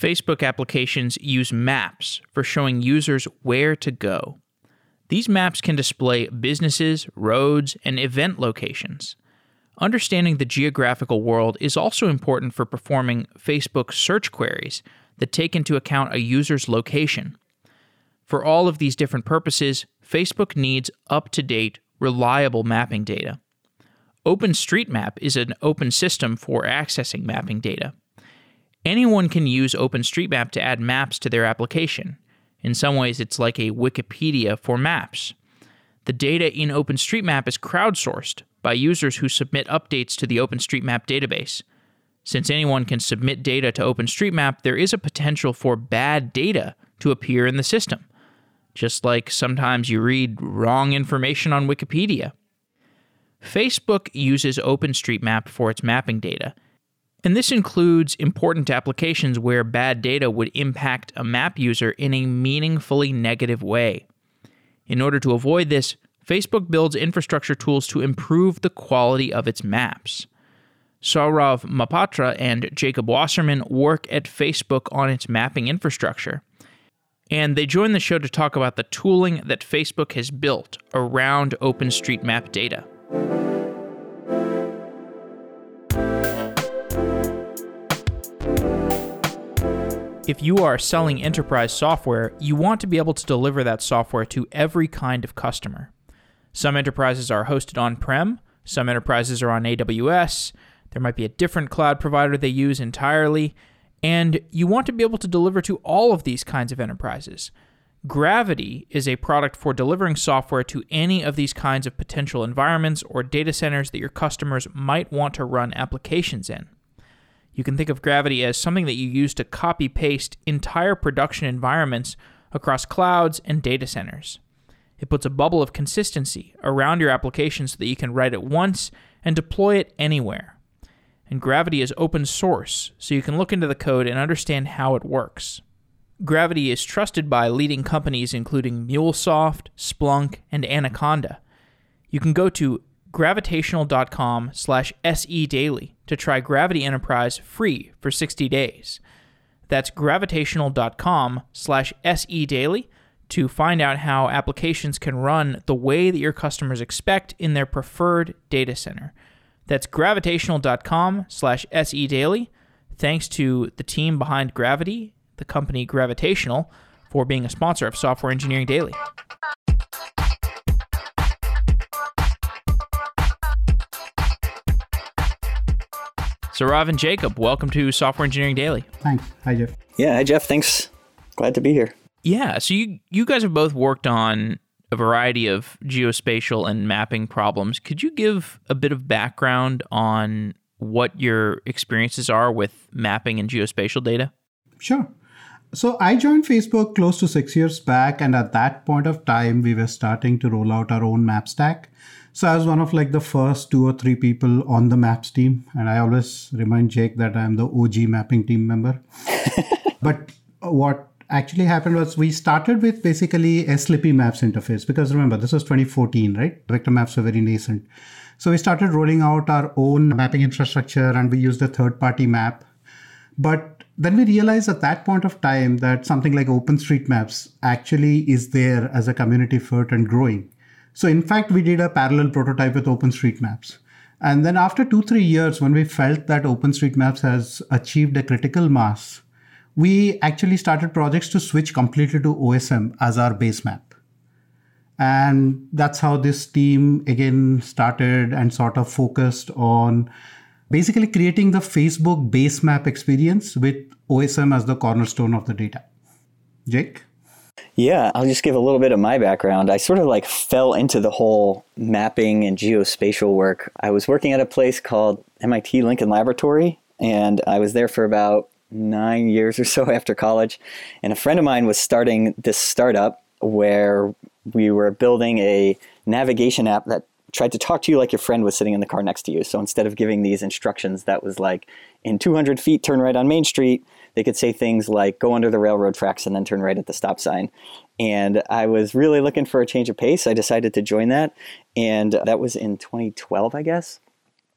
Facebook applications use maps for showing users where to go. These maps can display businesses, roads, and event locations. Understanding the geographical world is also important for performing Facebook search queries that take into account a user's location. For all of these different purposes, Facebook needs up to date, reliable mapping data. OpenStreetMap is an open system for accessing mapping data. Anyone can use OpenStreetMap to add maps to their application. In some ways, it's like a Wikipedia for maps. The data in OpenStreetMap is crowdsourced by users who submit updates to the OpenStreetMap database. Since anyone can submit data to OpenStreetMap, there is a potential for bad data to appear in the system, just like sometimes you read wrong information on Wikipedia. Facebook uses OpenStreetMap for its mapping data, and this includes important applications where bad data would impact a map user in a meaningfully negative way. In order to avoid this, Facebook builds infrastructure tools to improve the quality of its maps. Saurav Mohapatra and Jacob Wasserman work at Facebook on its mapping infrastructure. And they join the show to talk about the tooling that Facebook has built around OpenStreetMap data. If you are selling enterprise software, you want to be able to deliver that software to every kind of customer. Some enterprises are hosted on prem, some enterprises are on AWS, there might be a different cloud provider they use entirely, and you want to be able to deliver to all of these kinds of enterprises. Gravity is a product for delivering software to any of these kinds of potential environments or data centers that your customers might want to run applications in. You can think of Gravity as something that you use to copy paste entire production environments across clouds and data centers. It puts a bubble of consistency around your application so that you can write it once and deploy it anywhere. And Gravity is open source, so you can look into the code and understand how it works. Gravity is trusted by leading companies including MuleSoft, Splunk, and Anaconda. You can go to gravitational.com slash sedaily to try Gravity Enterprise free for 60 days. That's gravitational.com slash sedaily to find out how applications can run the way that your customers expect in their preferred data center. That's gravitational.com slash sedaily. Thanks to the team behind Gravity, the company Gravitational, for being a sponsor of Software Engineering Daily. Saurav and Jacob, welcome to Software Engineering Daily. Thanks. Hi, Jeff. Yeah, hi, Jeff. Thanks. Glad to be here. Yeah, so you you guys have both worked on a variety of geospatial and mapping problems. Could you give a bit of background on what your experiences are with mapping and geospatial data? Sure. So I joined Facebook close to six years back, and at that point of time, we were starting to roll out our own map stack. So I was one of like the first two or three people on the maps team, and I always remind Jake that I'm the OG mapping team member. but what actually happened was we started with basically a Slippy Maps interface because remember this was 2014, right? Vector maps were very nascent. So we started rolling out our own mapping infrastructure, and we used a third-party map. But then we realized at that point of time that something like OpenStreetMaps actually is there as a community effort and growing. So in fact, we did a parallel prototype with OpenStreetMaps. And then after two, three years, when we felt that OpenStreetMaps has achieved a critical mass, we actually started projects to switch completely to OSM as our base map. And that's how this team again started and sort of focused on basically creating the Facebook base map experience with OSM as the cornerstone of the data. Jake? Yeah, I'll just give a little bit of my background. I sort of like fell into the whole mapping and geospatial work. I was working at a place called MIT Lincoln Laboratory, and I was there for about nine years or so after college. And a friend of mine was starting this startup where we were building a navigation app that tried to talk to you like your friend was sitting in the car next to you. So instead of giving these instructions that was like, in 200 feet, turn right on Main Street, they could say things like go under the railroad tracks and then turn right at the stop sign. And I was really looking for a change of pace. I decided to join that. And that was in 2012, I guess.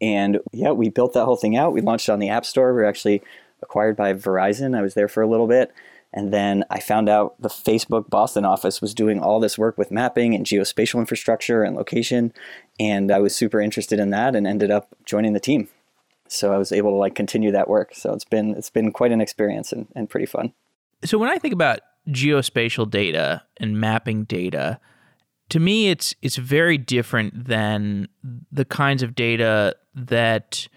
And yeah, we built that whole thing out. We launched it on the App Store. We are actually acquired by Verizon. I was there for a little bit. And then I found out the Facebook Boston office was doing all this work with mapping and geospatial infrastructure and location. And I was super interested in that and ended up joining the team. So I was able to like continue that work. So it's been it's been quite an experience and, and pretty fun. So when I think about geospatial data and mapping data, to me it's it's very different than the kinds of data that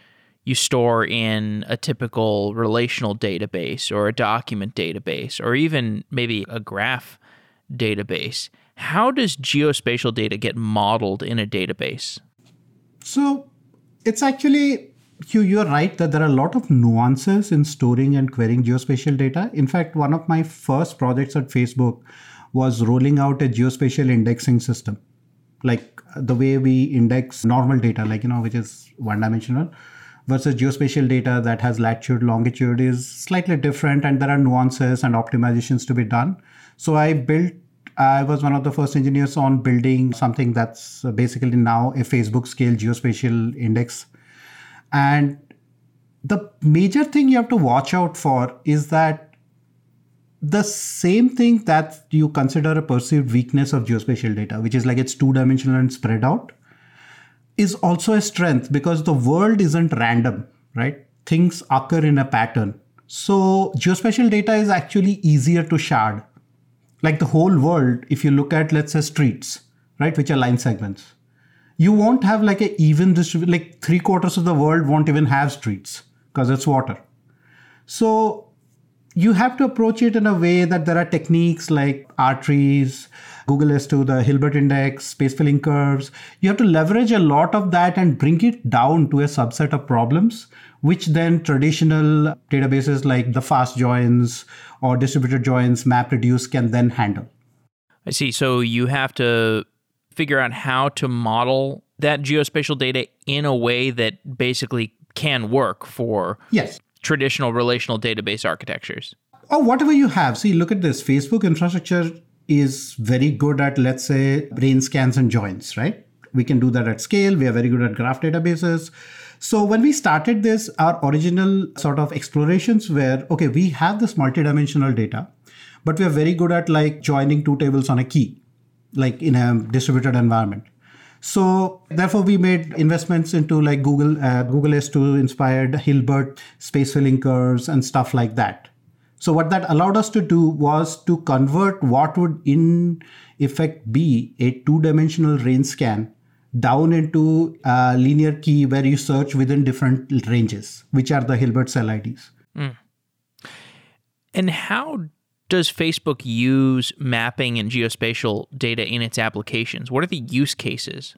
you store in a typical relational database or a document database or even maybe a graph database. How does geospatial data get modeled in a database? So it's actually you you're right that there are a lot of nuances in storing and querying geospatial data. In fact, one of my first projects at Facebook was rolling out a geospatial indexing system. Like the way we index normal data, like you know, which is one dimensional versus geospatial data that has latitude, longitude is slightly different, and there are nuances and optimizations to be done. So I built. I was one of the first engineers on building something that's basically now a Facebook scale geospatial index. And the major thing you have to watch out for is that the same thing that you consider a perceived weakness of geospatial data, which is like it's two dimensional and spread out, is also a strength because the world isn't random, right? Things occur in a pattern. So geospatial data is actually easier to shard. Like the whole world, if you look at, let's say, streets, right, which are line segments, you won't have like an even distribution, like three quarters of the world won't even have streets because it's water. So you have to approach it in a way that there are techniques like R-trees, Google S2, the Hilbert index, space filling curves. You have to leverage a lot of that and bring it down to a subset of problems, which then traditional databases like the fast joins or distributed joins, MapReduce can then handle. I see. So you have to figure out how to model that geospatial data in a way that basically can work for yes. traditional relational database architectures. Or whatever you have. See, look at this. Facebook infrastructure is very good at, let's say, range scans and joins, right? We can do that at scale. We are very good at graph databases. So when we started this, our original sort of explorations were okay, we have this multidimensional data, but we are very good at like joining two tables on a key, like in a distributed environment. So therefore, we made investments into like Google, uh, Google S2 inspired Hilbert space filling curves and stuff like that. So what that allowed us to do was to convert what would in effect be a two-dimensional range scan down into a linear key where you search within different ranges, which are the Hilbert cell IDs. Mm. And how does Facebook use mapping and geospatial data in its applications? What are the use cases?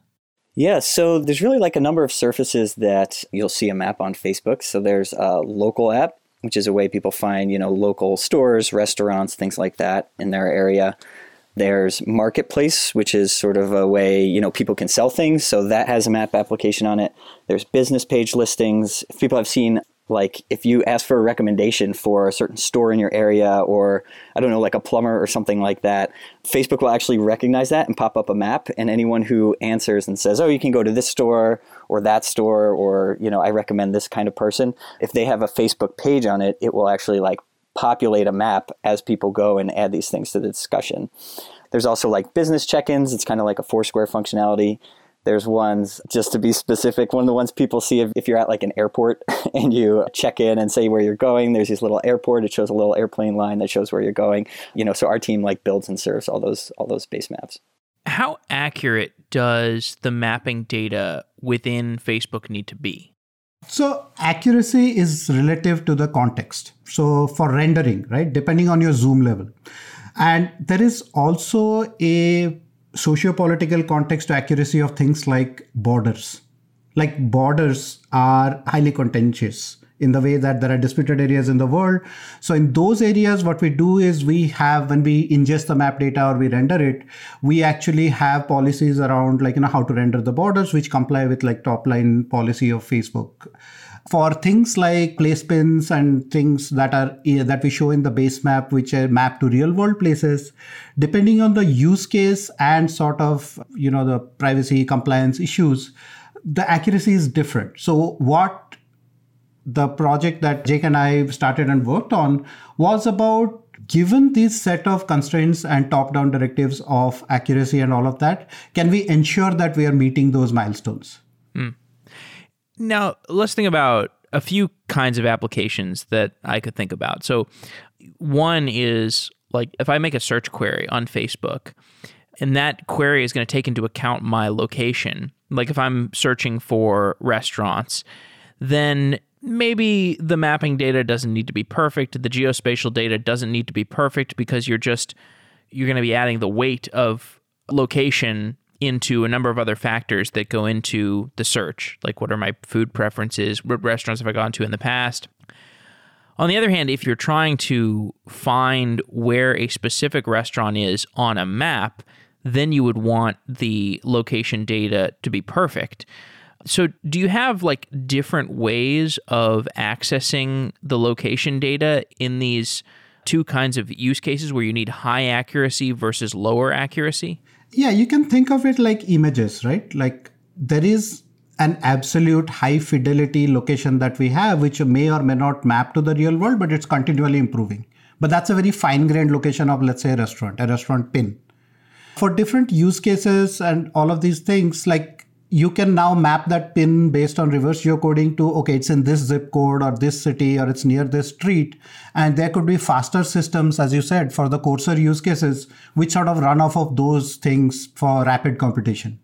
Yeah, so there's really like a number of surfaces that you'll see a map on Facebook. So there's a local app, which is a way people find, you know, local stores, restaurants, things like that in their area. There's Marketplace, which is sort of a way, you know, people can sell things. So that has a map application on it. There's business page listings. If people have seen like if you ask for a recommendation for a certain store in your area or i don't know like a plumber or something like that facebook will actually recognize that and pop up a map. And anyone who answers and says oh you can go to this store or that store or you know i recommend this kind of person if they have a facebook page on it it will actually like populate a map as people go and add these things to the discussion. There's also like business check-ins. It's kind of like a foursquare functionality there's ones, just to be specific, one of the ones people see if, if you're at like an airport and you check in and say where you're going, there's this little airport. It shows a little airplane line that shows where you're going. You know, so our team like builds and serves all those all those base maps. How accurate does the mapping data within Facebook need to be? So accuracy is relative to the context. So for rendering, right, depending on your zoom level. And there is also a socio-political context to accuracy of things like borders. Like borders are highly contentious in the way that there are disputed areas in the world. So in those areas, what we do is we have when we ingest the map data or we render it, we actually have policies around like you know how to render the borders, which comply with like top line policy of Facebook for things like place pins and things that are eh, that we show in the base map which are mapped to real world places depending on the use case and sort of you know the privacy compliance issues the accuracy is different so what the project that Jake and I started and worked on was about given this set of constraints and top down directives of accuracy and all of that, can we ensure that we are meeting those milestones? Now, let's think about a few kinds of applications that I could think about. So, one is like if I make a search query on Facebook, and that query is going to take into account my location. Like if I'm searching for restaurants, then maybe the mapping data doesn't need to be perfect. The geospatial data doesn't need to be perfect because you're just you're going to be adding the weight of location into a number of other factors that go into the search, like what are my food preferences, what restaurants have I gone to in the past. On the other hand, if you're trying to find where a specific restaurant is on a map, then you would want the location data to be perfect. So, do you have like different ways of accessing the location data in these two kinds of use cases where you need high accuracy versus lower accuracy? Yeah, you can think of it like images, right? Like there is an absolute high fidelity location that we have, which may or may not map to the real world, but it's continually improving. But that's a very fine grained location of, let's say, a restaurant, a restaurant pin. For different use cases and all of these things, like you can now map that pin based on reverse geocoding to okay it's in this zip code or this city or it's near this street. And there could be faster systems as you said for the coarser use cases which sort of run off of those things for rapid computation.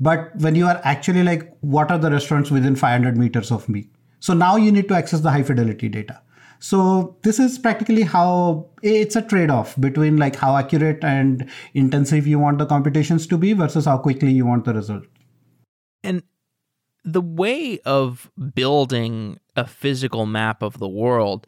But when you are actually like what are the restaurants within 500 meters of me? So now you need to access the high fidelity data. So this is practically how it's a trade-off between like how accurate and intensive you want the computations to be versus how quickly you want the result and the way of building a physical map of the world,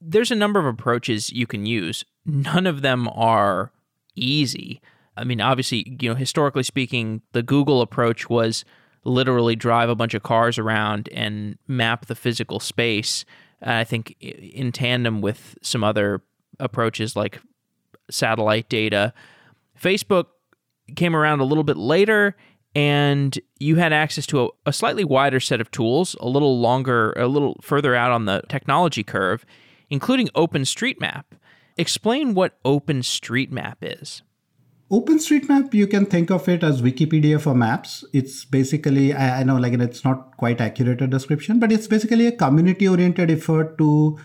there's a number of approaches you can use. None of them are easy. I mean, obviously, you know, historically speaking, the Google approach was literally drive a bunch of cars around and map the physical space. And I think in tandem with some other approaches like satellite data. Facebook came around a little bit later and you had access to a, a, slightly wider set of tools, a little longer, a little further out on the technology curve, including OpenStreetMap. Explain what OpenStreetMap is. OpenStreetMap, you can think of it as Wikipedia for maps. It's basically, I, I know like it's not quite accurate a description, but it's basically a community oriented effort to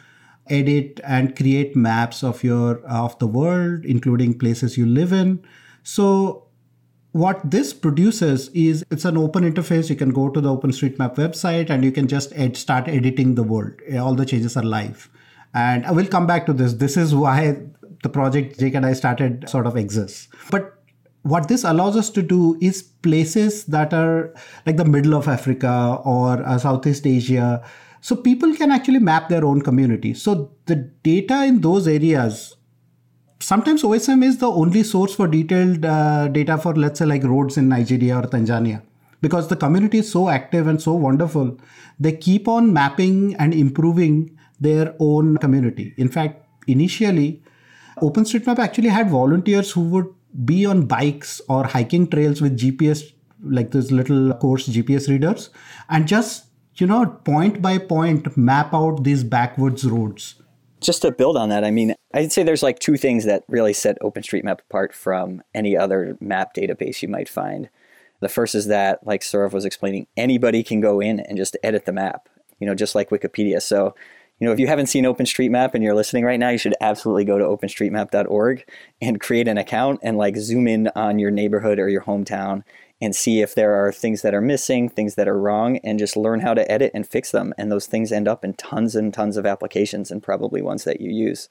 edit and create maps of your of the world, including places you live in. So what this produces is it's an open interface. You can go to the OpenStreetMap website and you can just ed- start editing the world. All the changes are live. And I will come back to this. This is why the project Jake and I started sort of exists. But what this allows us to do is places that are like the middle of Africa or uh, Southeast Asia. So people can actually map their own community. So the data in those areas sometimes OSM is the only source for detailed uh, data for, let's say, like roads in Nigeria or Tanzania. Because the community is so active and so wonderful, they keep on mapping and improving their own community. In fact, initially, OpenStreetMap actually had volunteers who would be on bikes or hiking trails with GPS, like those little coarse GPS readers, and just, you know, point by point map out these backwoods roads just to build on that, I mean, I'd say there's like two things that really set OpenStreetMap apart from any other map database you might find. The first is that, like Saurav was explaining, anybody can go in and just edit the map, you know, just like Wikipedia. So, you know, if you haven't seen OpenStreetMap and you're listening right now, you should absolutely go to openstreetmap.org and create an account and like zoom in on your neighborhood or your hometown and see if there are things that are missing, things that are wrong, and just learn how to edit and fix them. And those things end up in tons and tons of applications and probably ones that you use.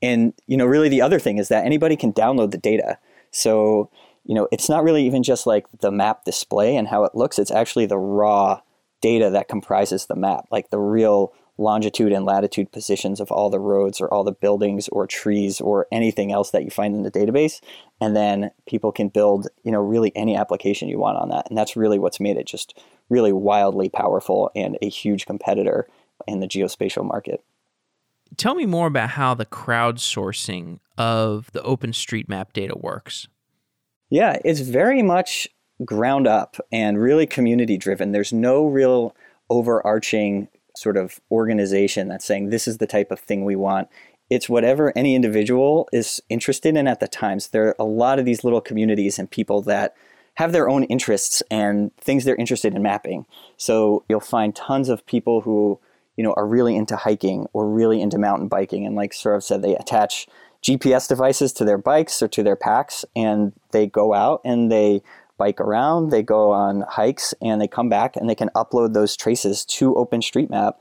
And, you know, really the other thing is that anybody can download the data. So, you know, it's not really even just like the map display and how it looks, it's actually the raw data that comprises the map, like the real longitude and latitude positions of all the roads or all the buildings or trees or anything else that you find in the database. And then people can build you know really any application you want on that. And that's really what's made it just really wildly powerful and a huge competitor in the geospatial market. Tell me more about how the crowdsourcing of the openstreetmap data works. Yeah it's very much ground up and really community driven there's no real overarching sort of organization that's saying this is the type of thing we want. It's whatever any individual is interested in at the time. So there are a lot of these little communities and people that have their own interests and things they're interested in mapping. So you'll find tons of people who, you know, are really into hiking or really into mountain biking. And like Saurav said, they attach GPS devices to their bikes or to their packs and they go out and they bike around, they go on hikes, and they come back and they can upload those traces to OpenStreetMap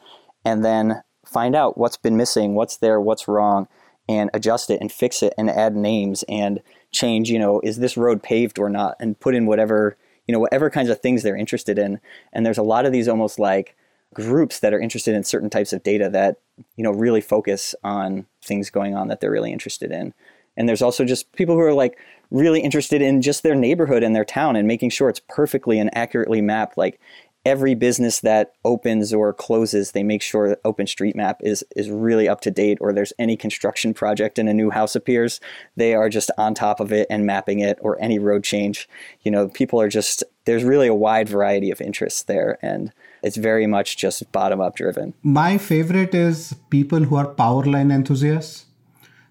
and then find out what's been missing, what's there, what's wrong, and adjust it and fix it and add names and change, you know, is this road paved or not, and put in whatever, you know, whatever kinds of things they're interested in. And there's a lot of these almost like groups that are interested in certain types of data that, you know, really focus on things going on that they're really interested in. And there's also just people who are like really interested in just their neighborhood and their town and making sure it's perfectly and accurately mapped. Like every business that opens or closes, they make sure that OpenStreetMap is is really up to date. Or there's any construction project and a new house appears, they are just on top of it and mapping it. Or any road change, you know, people are just there's really a wide variety of interests there, and it's very much just bottom up driven. My favorite is people who are power line enthusiasts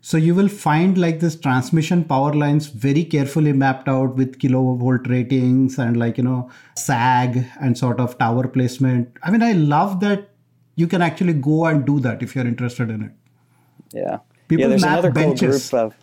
so you will find like this transmission power lines very carefully mapped out with kilovolt ratings and like, you know, sag and sort of tower placement. I mean, I love that you can actually go and do that if you're interested in it. Yeah. People yeah, there's another benches. cool group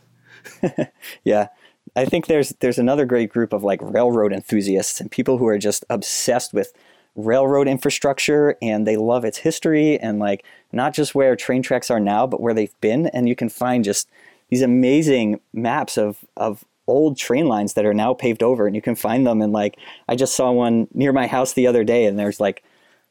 of Yeah. I think there's there's another great group of like railroad enthusiasts and people who are just obsessed with railroad infrastructure and they love its history and like not just where train tracks are now but where they've been. And you can find just these amazing maps of of old train lines that are now paved over and you can find them. And like I just saw one near my house the other day and there's like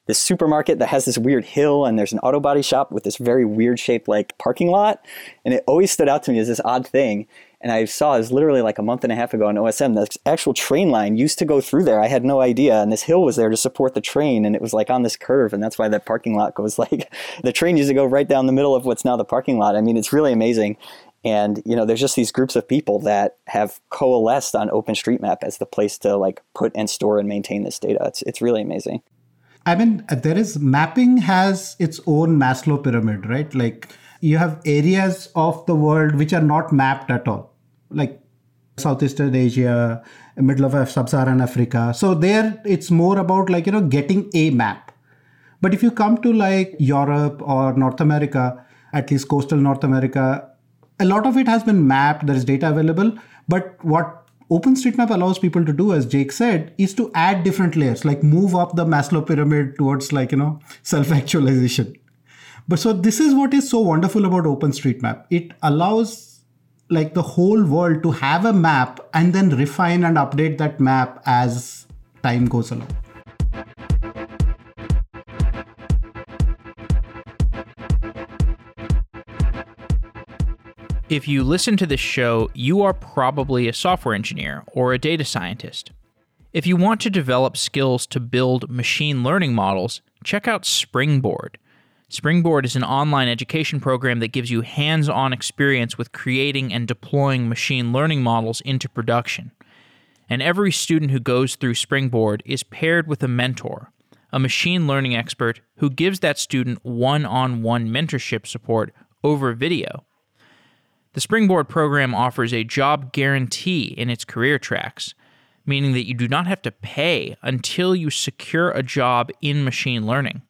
this supermarket that has this weird hill and there's an auto body shop with this very weird shaped like parking lot. And it always stood out to me as this odd thing and I saw was literally like a month and a half ago on OSM. The actual train line used to go through there. I had no idea, and this hill was there to support the train, and it was like on this curve, and that's why that parking lot goes like the train used to go right down the middle of what's now the parking lot. I mean, it's really amazing. And you know, there's just these groups of people that have coalesced on OpenStreetMap as the place to like put and store and maintain this data. It's it's really amazing. I mean, there is mapping has its own Maslow pyramid, right? Like you have areas of the world which are not mapped at all like Southeastern Asia, middle of sub-Saharan Africa. So there it's more about like, you know, getting a map. But if you come to like Europe or North America, at least coastal North America, a lot of it has been mapped, there is data available. But what OpenStreetMap allows people to do, as Jake said, is to add different layers, like move up the Maslow pyramid towards like, you know, self-actualization. But so this is what is so wonderful about OpenStreetMap. It allows like the whole world to have a map and then refine and update that map as time goes along. If you listen to this show, you are probably a software engineer or a data scientist. If you want to develop skills to build machine learning models, check out Springboard – Springboard is an online education program that gives you hands on experience with creating and deploying machine learning models into production. And every student who goes through Springboard is paired with a mentor, a machine learning expert who gives that student one on one mentorship support over video. The Springboard program offers a job guarantee in its career tracks, meaning that you do not have to pay until you secure a job in machine learning.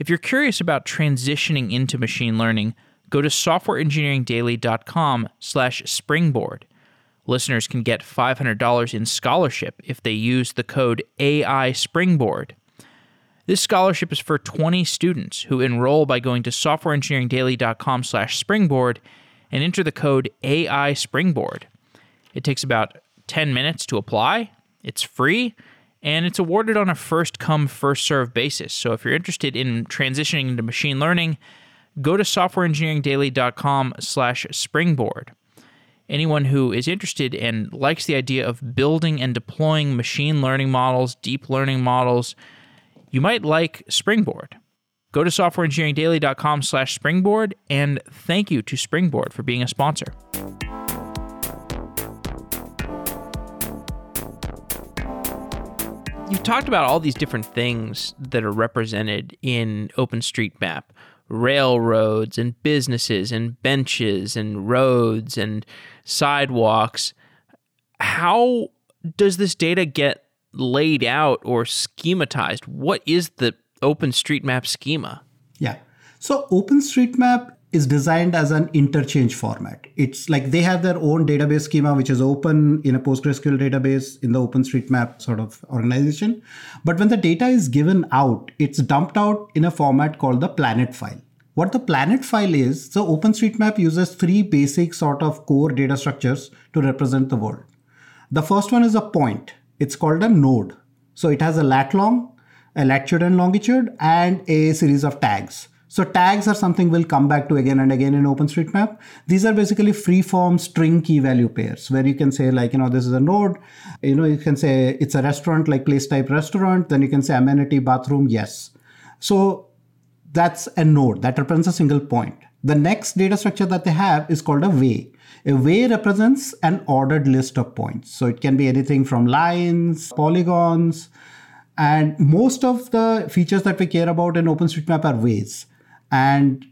If you're curious about transitioning into machine learning, go to softwareengineeringdaily.com slash springboard. Listeners can get $500 in scholarship if they use the code AI Springboard. This scholarship is for 20 students who enroll by going to softwareengineeringdaily.com slash springboard and enter the code AI Springboard. It takes about 10 minutes to apply. It's free and it's awarded on a first come, first serve basis. So if you're interested in transitioning into machine learning, go to softwareengineeringdaily.com slash springboard. Anyone who is interested and likes the idea of building and deploying machine learning models, deep learning models, you might like Springboard. Go to softwareengineeringdaily.com slash springboard and thank you to Springboard for being a sponsor. You've talked about all these different things that are represented in OpenStreetMap railroads and businesses and benches and roads and sidewalks. How does this data get laid out or schematized? What is the OpenStreetMap schema? Yeah. So OpenStreetMap is designed as an interchange format. It's like they have their own database schema, which is open in a PostgreSQL database in the OpenStreetMap sort of organization. But when the data is given out, it's dumped out in a format called the planet file. What the planet file is, so OpenStreetMap uses three basic sort of core data structures to represent the world. The first one is a point. It's called a node. So it has a lat long, a latitude and longitude, and a series of tags. So tags are something we'll come back to again and again in OpenStreetMap. These are basically free-form string key value pairs where you can say like, you know, this is a node. You know, you can say it's a restaurant like place type restaurant. Then you can say amenity bathroom, yes. So that's a node that represents a single point. The next data structure that they have is called a way. A way represents an ordered list of points. So it can be anything from lines, polygons, and most of the features that we care about in OpenStreetMap are ways. And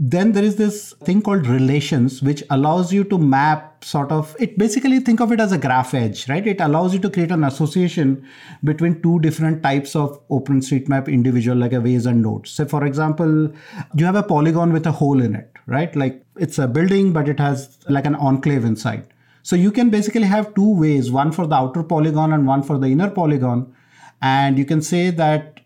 then there is this thing called relations, which allows you to map sort of it basically think of it as a graph edge, right? It allows you to create an association between two different types of OpenStreetMap individual, like a ways and nodes. So, for example, you have a polygon with a hole in it, right? Like it's a building, but it has like an enclave inside. So you can basically have two ways, one for the outer polygon and one for the inner polygon. And you can say that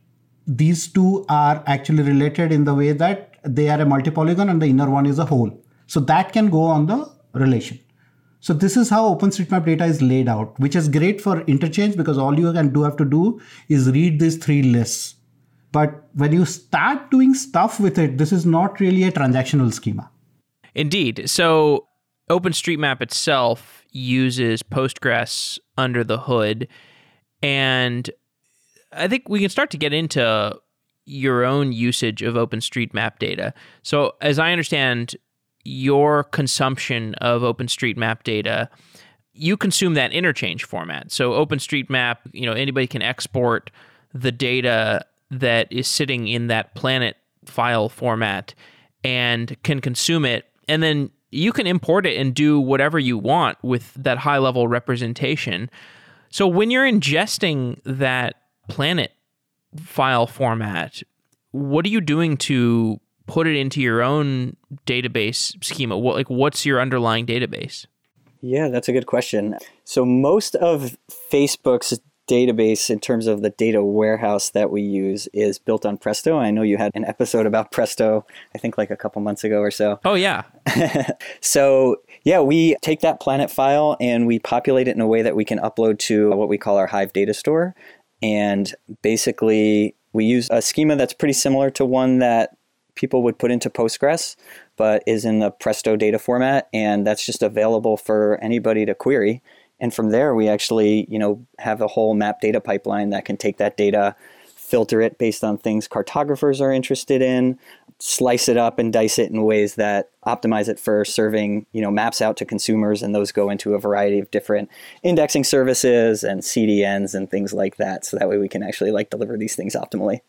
these two are actually related in the way that they are a multi-polygon and the inner one is a hole. So that can go on the relation. So this is how OpenStreetMap data is laid out, which is great for interchange because all you can do have to do is read these three lists. But when you start doing stuff with it, this is not really a transactional schema. Indeed. So OpenStreetMap itself uses Postgres under the hood. And I think we can start to get into your own usage of OpenStreetMap data. So, as I understand your consumption of OpenStreetMap data, you consume that interchange format. So, OpenStreetMap, you know, anybody can export the data that is sitting in that planet file format and can consume it. And then you can import it and do whatever you want with that high level representation. So, when you're ingesting that planet file format, what are you doing to put it into your own database schema? What like what's your underlying database? Yeah, that's a good question. So most of Facebook's database in terms of the data warehouse that we use is built on Presto. I know you had an episode about Presto, I think like a couple months ago or so. Oh yeah. so yeah, we take that planet file and we populate it in a way that we can upload to what we call our Hive data store. And basically, we use a schema that's pretty similar to one that people would put into Postgres, but is in the Presto data format, and that's just available for anybody to query. And from there, we actually, you know, have a whole map data pipeline that can take that data, filter it based on things cartographers are interested in, slice it up and dice it in ways that optimize it for serving you know maps out to consumers and those go into a variety of different indexing services and cdns and things like that so that way we can actually like deliver these things optimally.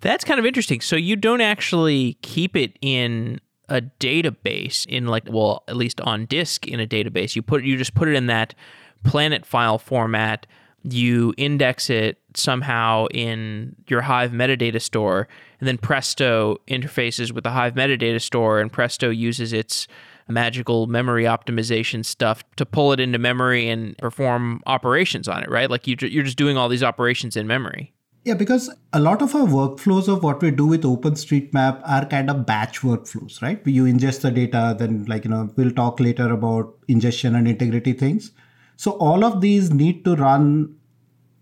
That's kind of interesting. So you don't actually keep it in a database in like well at least on disk in a database. You put you just put it in that planet file format you index it somehow in your Hive metadata store, and then Presto interfaces with the Hive metadata store, and Presto uses its magical memory optimization stuff to pull it into memory and perform operations on it, right? Like you, you're just doing all these operations in memory. Yeah, because a lot of our workflows of what we do with OpenStreetMap are kind of batch workflows, right? You ingest the data, then like, you know, we'll talk later about ingestion and integrity things. So all of these need to run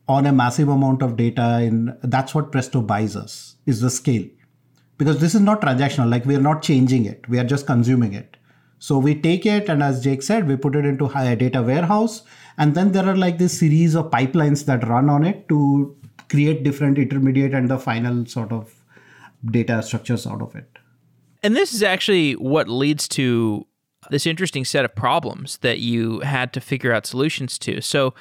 on a massive amount of data and that's what Presto buys us is the scale. Because this is not transactional, like we are not changing it, we are just consuming it. So we take it and as Jake said, we put it into a data warehouse and then there are like this series of pipelines that run on it to create different intermediate and the final sort of data structures out of it. And this is actually what leads to this interesting set of problems that you had to figure out solutions to. So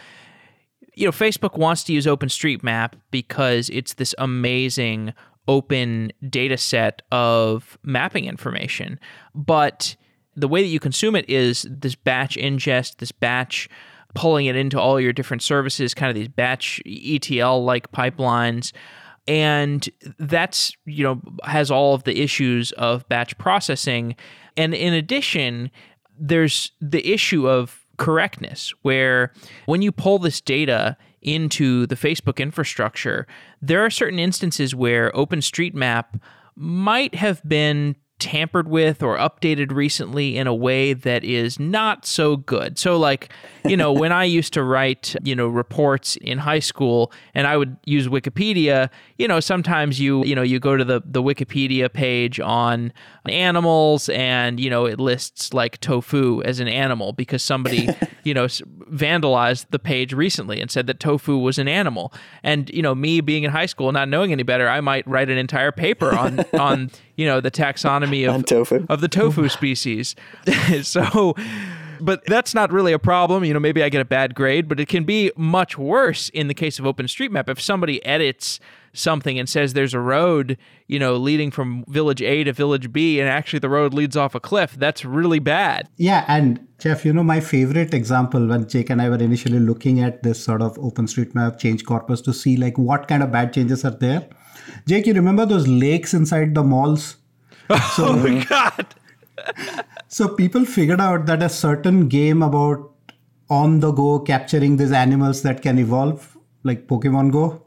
you know, Facebook wants to use OpenStreetMap because it's this amazing open data set of mapping information. But the way that you consume it is this batch ingest, this batch pulling it into all your different services, kind of these batch ETL like pipelines. And that's, you know, has all of the issues of batch processing. And in addition, there's the issue of correctness, where when you pull this data into the Facebook infrastructure, there are certain instances where OpenStreetMap might have been tampered with or updated recently in a way that is not so good. So like, you know, when I used to write, you know, reports in high school and I would use Wikipedia, you know, sometimes you, you know, you go to the the Wikipedia page on animals and, you know, it lists like tofu as an animal because somebody, you know, vandalized the page recently and said that tofu was an animal. And, you know, me being in high school not knowing any better, I might write an entire paper on on you know the taxonomy of tofu. of the tofu species. so but that's not really a problem. You know, maybe I get a bad grade, but it can be much worse in the case of OpenStreetMap. If somebody edits something and says there's a road, you know, leading from village A to village B, and actually the road leads off a cliff, that's really bad. Yeah, and Jeff, you know, my favorite example when Jake and I were initially looking at this sort of OpenStreetMap change corpus to see like what kind of bad changes are there. Jake, you remember those lakes inside the malls? Oh so, oh my god! so people figured out that a certain game about on the go capturing these animals that can evolve, like Pokemon Go.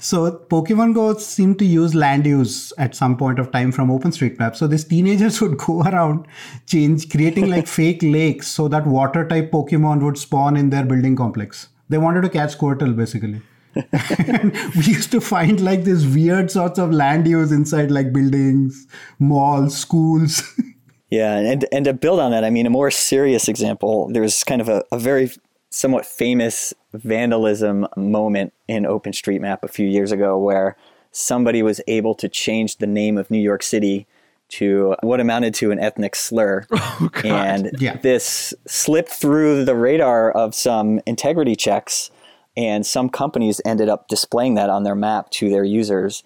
So Pokemon Go seemed to use land use at some point of time from OpenStreetMap. So these teenagers would go around change creating like fake lakes so that water type Pokemon would spawn in their building complex. They wanted to catch Squirtle basically. we used to find like these weird sorts of land use inside like buildings, malls, schools. yeah, and and to build on that, I mean, a more serious example. There's kind of a, a very somewhat famous vandalism moment in OpenStreetMap a few years ago where somebody was able to change the name of New York City to what amounted to an ethnic slur. Oh, and yeah. this slipped through the radar of some integrity checks and some companies ended up displaying that on their map to their users.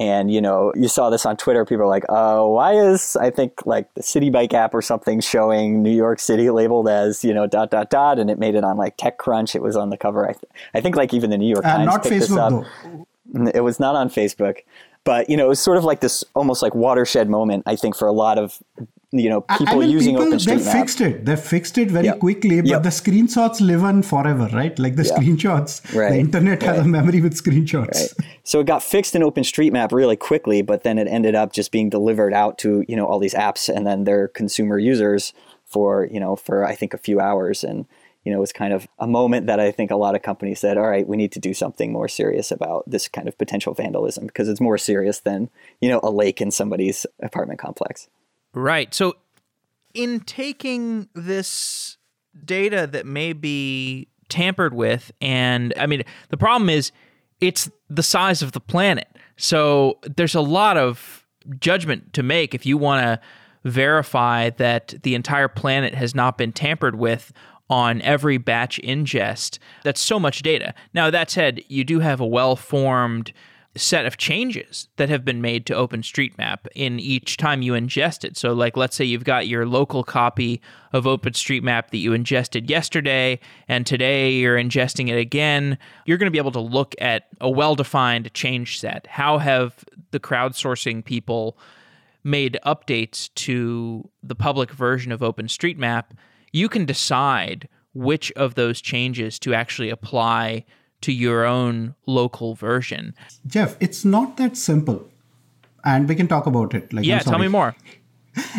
And you know you saw this on twitter people are like oh why is i think like the Citi Bike app or something showing new york city labeled as you know dot dot dot and it made it on like techcrunch. It was on the cover i, th- I think like even the new york uh, times not picked facebook this up. though. it was not on facebook. But you know it was sort of like this almost like watershed moment i think for a lot of you know people I mean, using people, OpenStreetMap. They fixed it. They fixed it very Yep. quickly, but Yep. the screenshots live on forever, right? Like the Yeah. screenshots. Right. The internet has a memory with screenshots. Right. So it got fixed in OpenStreetMap really quickly, but then it ended up just being delivered out to you know all these apps and then their consumer users for you know for I think a few hours, and you know it was kind of a moment that I think a lot of companies said, all right, we need to do something more serious about this kind of potential vandalism because it's more serious than you know a lake in somebody's apartment complex. Right. So, in taking this data that may be tampered with, and I mean, the problem is it's the size of the planet. So, there's a lot of judgment to make if you want to verify that the entire planet has not been tampered with on every batch ingest. That's so much data. Now, that said, you do have a well formed set of changes that have been made to OpenStreetMap in each time you ingest it. So, like, let's say you've got your local copy of OpenStreetMap that you ingested yesterday, and today you're ingesting it again. You're going to be able to look at a well defined change set. How have the crowdsourcing people made updates to the public version of OpenStreetMap? You can decide which of those changes to actually apply to your own local version. Jeff, it's not that simple. And we can talk about it. Like, Yeah, tell me more.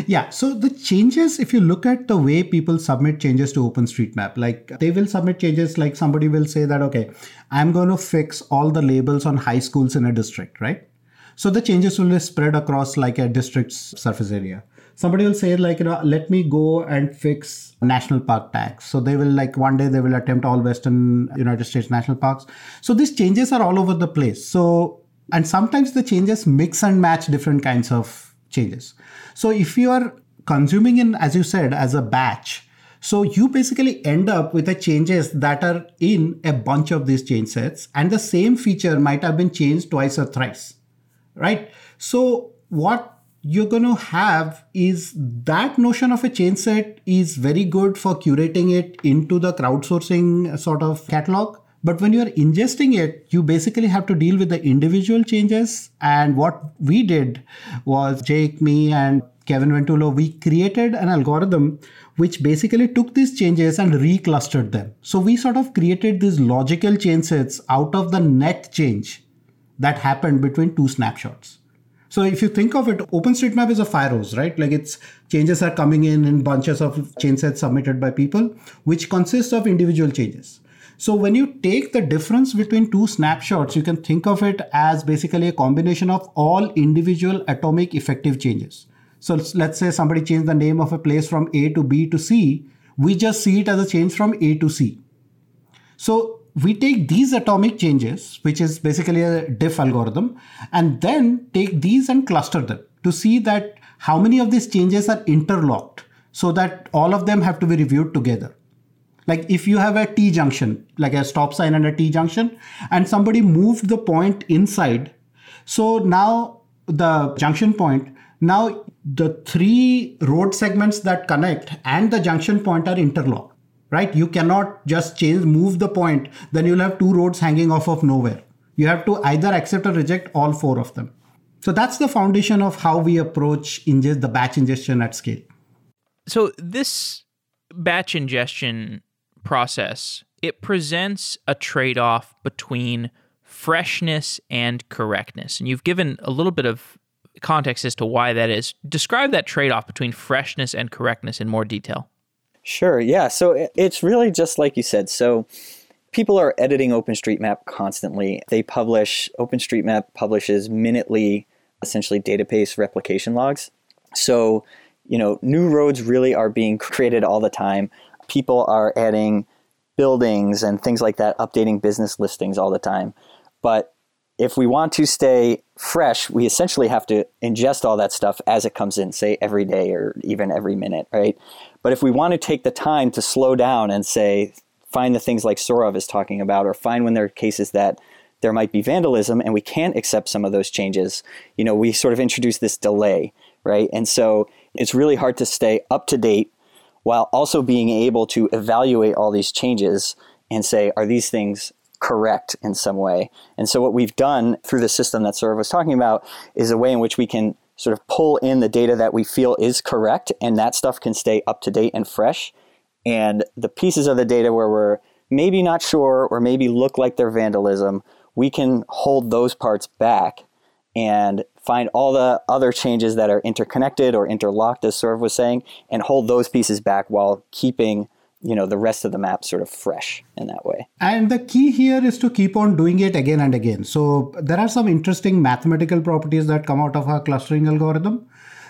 Yeah, so the changes, if you look at the way people submit changes to OpenStreetMap, like they will submit changes like somebody will say that, okay, I'm going to fix all the labels on high schools in a district, right? So the changes will be spread across like a district's surface area. Somebody will say like, you know, let me go and fix national park tags. So they will like one day they will attempt all Western United States national parks. So these changes are all over the place. So, and sometimes the changes mix and match different kinds of changes. So if you are consuming in, as you said, as a batch, So you basically end up with the changes that are in a bunch of these change sets, and the same feature might have been changed twice or thrice, right? So what you're going to have is that notion of a change set is very good for curating it into the crowdsourcing sort of catalog. But when you're ingesting it, you basically have to deal with the individual changes. And what we did was Jake, me, and Kevin Ventolo, we created an algorithm which basically took these changes and reclustered them. So we sort of created these logical change sets out of the net change that happened between two snapshots. So if you think of it, OpenStreetMap is a fire hose, right? Like its changes are coming in in bunches of change sets submitted by people, which consists of individual changes. So when you take the difference between two snapshots, you can think of it as basically a combination of all individual atomic effective changes. So let's say somebody changed the name of a place from A to B to C. We just see it as a change from A to C. So we take these atomic changes, which is basically a diff algorithm, and then take these and cluster them to see that how many of these changes are interlocked so that all of them have to be reviewed together. Like if you have a T junction, like a stop sign and a T junction, and somebody moved the point inside, so now the junction point, now the three road segments that connect and the junction point are interlocked right? You cannot just change move the point then you'll have two roads hanging off of nowhere. You have to either accept or reject all four of them. So that's the foundation of how we approach ingest the batch ingestion at scale. So this batch ingestion process it presents a trade-off between freshness and correctness. And you've given a little bit of context as to why that is. Describe that trade off between freshness and correctness in more detail. Sure. Yeah. So it's really just like you said. So people are editing OpenStreetMap constantly. They publish, OpenStreetMap publishes minutely, essentially database replication logs. So, you know, new roads really are being created all the time. People are adding buildings and things like that, updating business listings all the time. But if we want to stay fresh, we essentially have to ingest all that stuff as it comes in, say every day or even every minute, right? But if we want to take the time to slow down and say, find the things like Saurav is talking about, or find when there are cases that there might be vandalism and we can't accept some of those changes, you know, we sort of introduce this delay, right? And so it's really hard to stay up to date while also being able to evaluate all these changes and say, are these things correct in some way. And so what we've done through the system that Saurav was talking about is a way in which we can sort of pull in the data that we feel is correct and that stuff can stay up to date and fresh. And the pieces of the data where we're maybe not sure or maybe look like they're vandalism, we can hold those parts back and find all the other changes that are interconnected or interlocked, as Saurav was saying, and hold those pieces back while keeping you know the rest of the map sort of fresh in that way. And the key here is to keep on doing it again and again. So there are some interesting mathematical properties that come out of our clustering algorithm.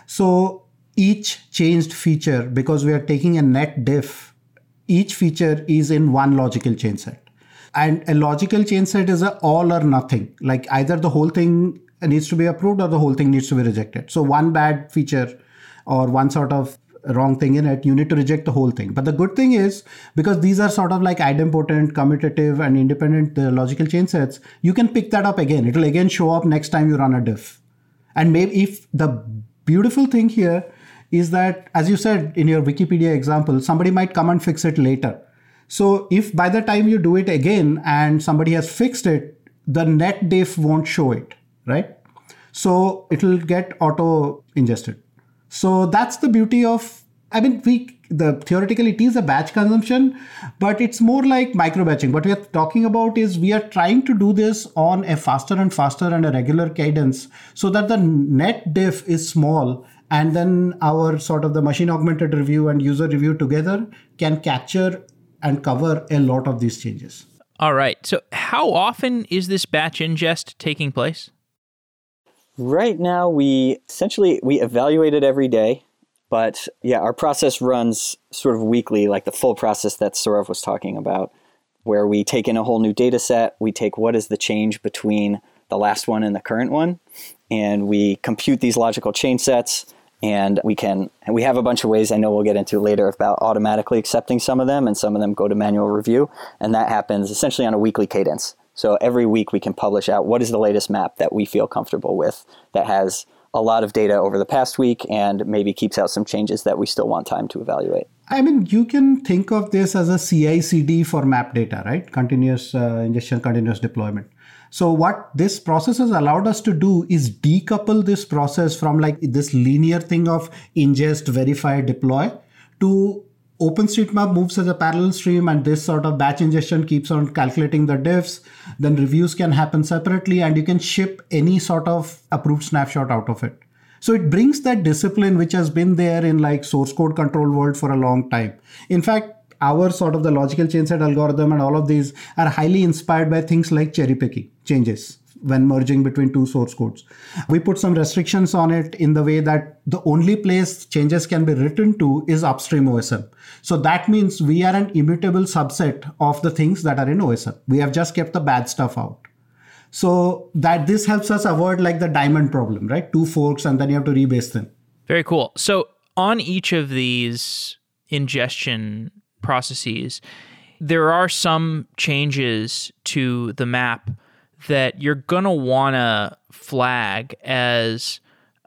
So each changed feature because we are taking a net diff each feature is in one logical change set and a logical change set is a all or nothing. Like either the whole thing needs to be approved or the whole thing needs to be rejected. So one bad feature or one sort of wrong thing in it, you need to reject the whole thing. But the good thing is, because these are sort of like idempotent, commutative, and independent uh, logical change sets, you can pick that up again. It will again show up next time you run a diff. And maybe if the beautiful thing here is that, as you said in your Wikipedia example, somebody might come and fix it later. So if by the time you do it again and somebody has fixed it, the net diff won't show it, right? So it will get auto ingested. So that's the beauty of, I mean, we the theoretically it is a batch consumption, but it's more like micro batching. What we are talking about is we are trying to do this on a faster and faster and a regular cadence so that the net diff is small and then our sort of the machine augmented review and user review together can capture and cover a lot of these changes. All right. So how often is this batch ingest taking place? Right now, we essentially we evaluate it every day, but yeah, our process runs sort of weekly, like the full process that Saurav was talking about, where we take in a whole new data set, we take what is the change between the last one and the current one, and we compute these logical change sets, and we can and we have a bunch of ways I know we'll get into later about automatically accepting some of them and some of them go to manual review and that happens essentially on a weekly cadence. So every week we can publish out what is the latest map that we feel comfortable with that has a lot of data over the past week and maybe keeps out some changes that we still want time to evaluate. I mean, you can think of this as a CI CD for map data, right? Continuous uh, ingestion, continuous deployment. So what this process has allowed us to do is decouple this process from like this linear thing of ingest, verify, deploy to OpenStreetMap moves as a parallel stream and this sort of batch ingestion keeps on calculating the diffs. Then reviews can happen separately and you can ship any sort of approved snapshot out of it. So it brings that discipline which has been there in like source code control world for a long time. In fact, our sort of the logical change set algorithm and all of these are highly inspired by things like cherry picking changes when merging between two source codes. We put some restrictions on it in the way that the only place changes can be written to is upstream OSM. So that means we are an immutable subset of the things that are in OSM. We have just kept the bad stuff out. So that this helps us avoid like the diamond problem, right? Two forks and then you have to rebase them. Very cool. So on each of these ingestion processes, there are some changes to the map that you're going to want to flag as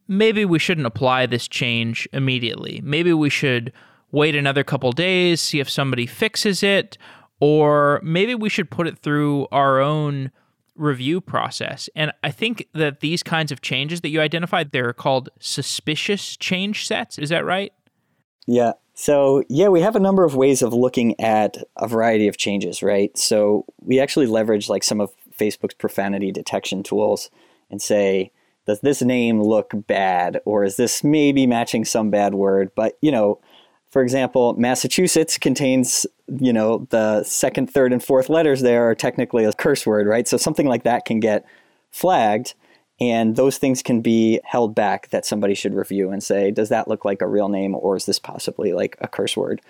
maybe we shouldn't apply this change immediately. Maybe we should wait another couple days, see if somebody fixes it, or maybe we should put it through our own review process. And I think that these kinds of changes that you identified, they're called suspicious change sets. Is that right? Yeah. So, yeah, we have a number of ways of looking at a variety of changes, right? So, we actually leverage like some of Facebook's profanity detection tools and say, does this name look bad or is this maybe matching some bad word? But, you know, for example, Massachusetts contains, you know, the second, third, and fourth letters there are technically a curse word, right? So something like that can get flagged and those things can be held back that somebody should review and say, does that look like a real name or is this possibly like a curse word?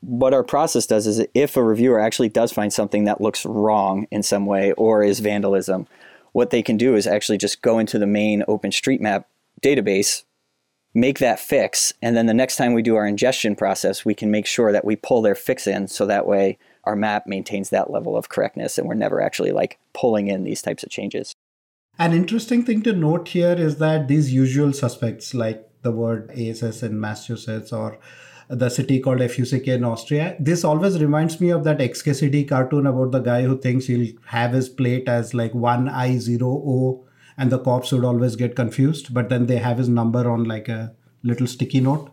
what our process does is if a reviewer actually does find something that looks wrong in some way or is vandalism, what they can do is actually just go into the main OpenStreetMap database, make that fix, and then the next time we do our ingestion process, we can make sure that we pull their fix in so that way our map maintains that level of correctness and we're never actually like pulling in these types of changes. An interesting thing to note here is that these usual suspects like the word ASS in Massachusetts or the city called FUCK in Austria. This always reminds me of that XKCD cartoon about the guy who thinks he'll have his plate as like 1I0O and the cops would always get confused, but then they have his number on like a little sticky note.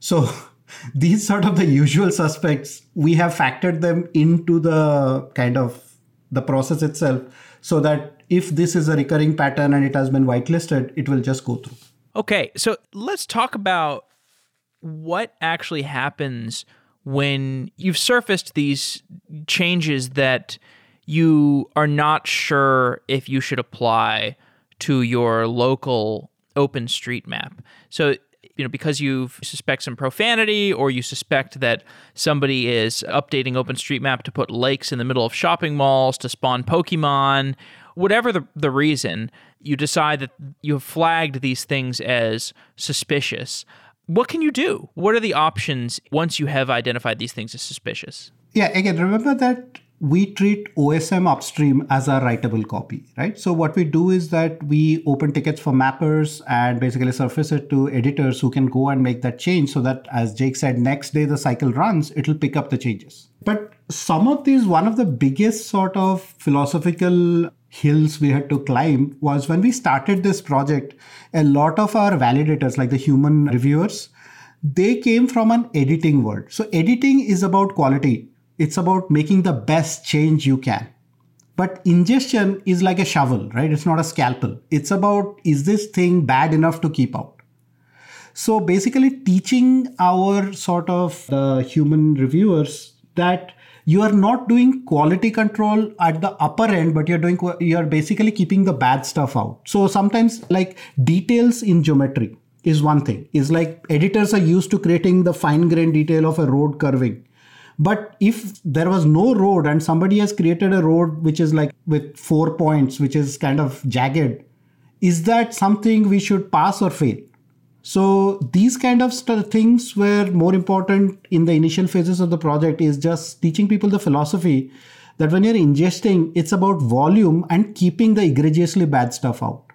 So these sort of the usual suspects, we have factored them into the kind of the process itself so that if this is a recurring pattern and it has been whitelisted, it will just go through. Okay, so let's talk about what actually happens when you've surfaced these changes that you are not sure if you should apply to your local OpenStreetMap. So, you know, because you suspect some profanity or you suspect that somebody is updating OpenStreetMap to put lakes in the middle of shopping malls to spawn Pokemon, whatever the, the reason, you decide that you have flagged these things as suspicious what can you do? What are the options once you have identified these things as suspicious? Yeah, again, remember that we treat OSM upstream as a writable copy, right? So what we do is that we open tickets for mappers and basically surface it to editors who can go and make that change so that as Jake said, next day the cycle runs, it'll pick up the changes. But some of these, one of the biggest sort of philosophical hills we had to climb was when we started this project, a lot of our validators, like the human reviewers, they came from an editing world. So editing is about quality. It's about making the best change you can. But ingestion is like a shovel, right? It's not a scalpel. It's about is this thing bad enough to keep out? So basically teaching our sort of the human reviewers that you are not doing quality control at the upper end but you're doing you're basically keeping the bad stuff out so sometimes like details in geometry is one thing is like editors are used to creating the fine grained detail of a road curving but if there was no road and somebody has created a road which is like with four points which is kind of jagged is that something we should pass or fail So these kind of st- things were more important in the initial phases of the project is just teaching people the philosophy that when you're ingesting, it's about volume and keeping the egregiously bad stuff out.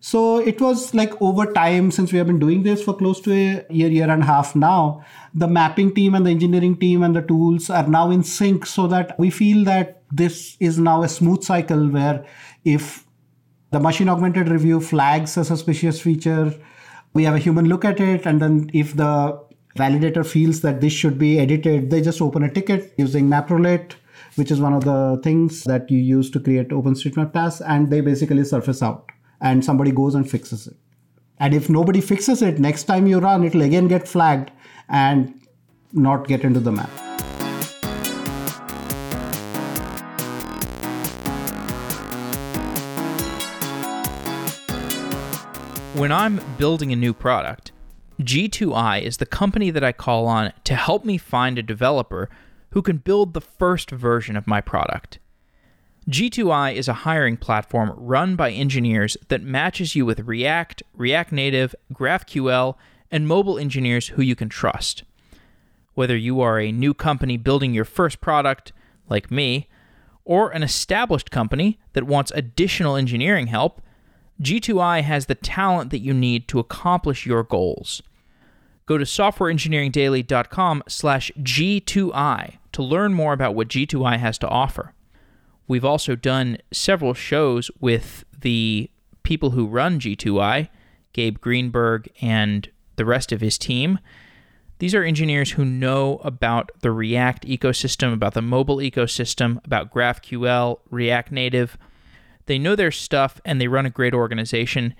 So it was like over time, since we have been doing this for close to a year, year and a half now, the mapping team and the engineering team and the tools are now in sync so that we feel that this is now a smooth cycle where if the machine augmented review flags a suspicious feature, we have a human look at it, and then if the validator feels that this should be edited, they just open a ticket using MapRoulette which is one of the things that you use to create OpenStreetMap tasks, and they basically surface out, and somebody goes and fixes it. And if nobody fixes it, next time you run, it'll again get flagged and not get into the map. When I'm building a new product, G2I is the company that I call on to help me find a developer who can build the first version of my product. G2I is a hiring platform run by engineers that matches you with React, React Native, GraphQL, and mobile engineers who you can trust. Whether you are a new company building your first product, like me, or an established company that wants additional engineering help, G2I has the talent that you need to accomplish your goals. Go to softwareengineeringdaily.com slash G2I to learn more about what G2I has to offer. We've also done several shows with the people who run G2I, Gabe Greenberg and the rest of his team. These are engineers who know about the React ecosystem, about the mobile ecosystem, about GraphQL, React Native. They know their stuff and they run a great organization.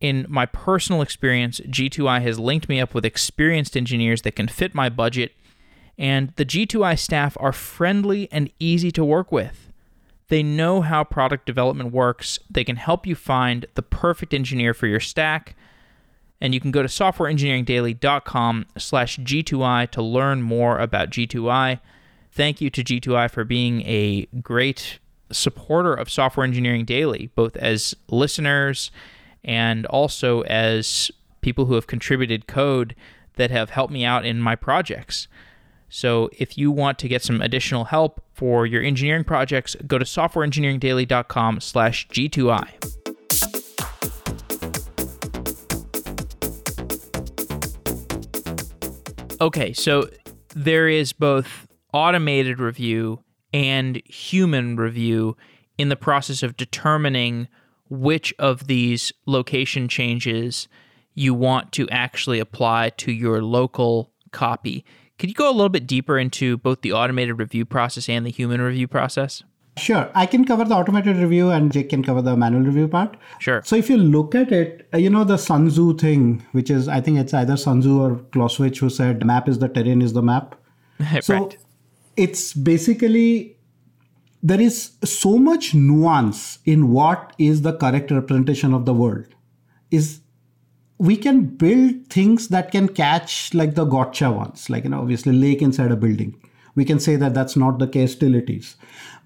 In my personal experience, G2I has linked me up with experienced engineers that can fit my budget, and the G2I staff are friendly and easy to work with. They know how product development works. They can help you find the perfect engineer for your stack. And you can go to softwareengineeringdaily.com slash G2I to learn more about G2I. Thank you to G2I for being a great supporter of Software Engineering Daily, both as listeners and also as people who have contributed code that have helped me out in my projects. So if you want to get some additional help for your engineering projects, go to softwareengineeringdaily.com slash G2I. Okay, so there is both automated review and human review in the process of determining which of these location changes you want to actually apply to your local copy. Could you go a little bit deeper into both the automated review process and the human review process? Sure. I can cover the automated review and Jake can cover the manual review part. Sure. So if you look at it, uh, you know, the Sun Tzu thing, which is, I think it's either Sun Tzu or Clausewitz who said, map is the terrain is the map. so it's basically, there is so much nuance in what is the correct representation of the world. Is we can build things that can catch like the gotcha ones, like, you know, obviously lake inside a building. We can say that that's not the case, still it is.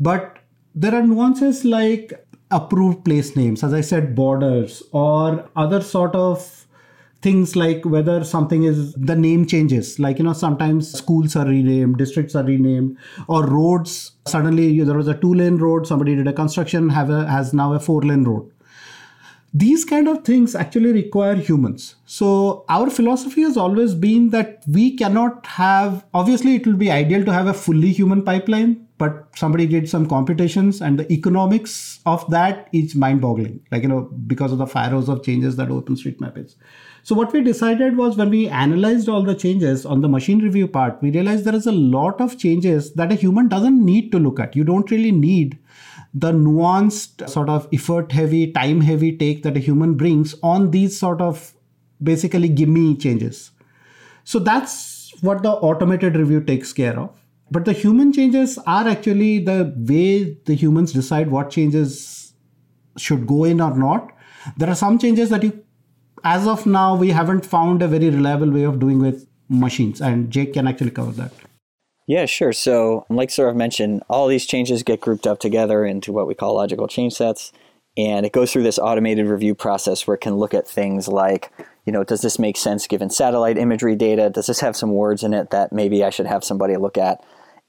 But there are nuances like approved place names, as I said, borders, or other sort of things like whether something is the name changes like you know sometimes schools are renamed districts are renamed or roads suddenly there was a two lane road somebody did a construction have a has now a four lane road these kind of things actually require humans. So our philosophy has always been that we cannot have obviously it will be ideal to have a fully human pipeline but somebody did some computations and the economics of that is mind boggling like you know because of the fires of changes that openstreetmap is. So what we decided was when we analyzed all the changes on the machine review part we realized there is a lot of changes that a human doesn't need to look at. You don't really need the nuanced sort of effort heavy time heavy take that a human brings on these sort of basically gimme changes. So that's what the automated review takes care of. But the human changes are actually the way the humans decide what changes should go in or not. There are some changes that you as of now we haven't found a very reliable way of doing with machines and jake can actually cover that yeah, sure. So, like Saurav mentioned, all these changes get grouped up together into what we call logical change sets. And it goes through this automated review process where it can look at things like you know, does this make sense given satellite imagery data? Does this have some words in it that maybe I should have somebody look at?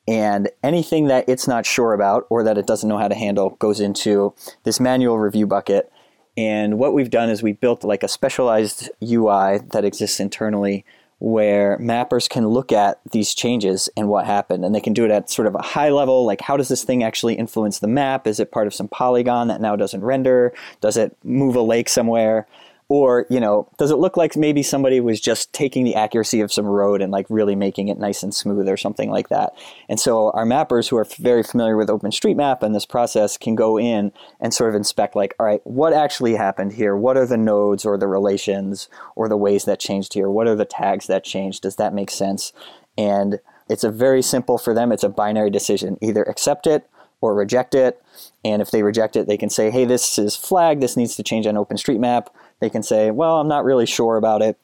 And anything that it's not sure about or that it doesn't know how to handle goes into this manual review bucket. And what we've done is we built like a specialized UI that exists internally where mappers can look at these changes and what happened and they can do it at sort of a high level like how does this thing actually influence the map? Is it part of some polygon that now doesn't render? Does it move a lake somewhere or you know does it look like maybe somebody was just taking the accuracy of some road and like really making it nice and smooth or something like that? And so our mappers who are very familiar with openstreetmap and this process can go in and sort of inspect like all right what actually happened here? What are the nodes or the relations or the ways that changed here? What are the tags that changed? Does that make sense? And it's a very simple for them it's a binary decision. Either accept it or reject it. And if they reject it they can say hey this is flagged. This needs to change on openstreetmap they can say, well, I'm not really sure about it.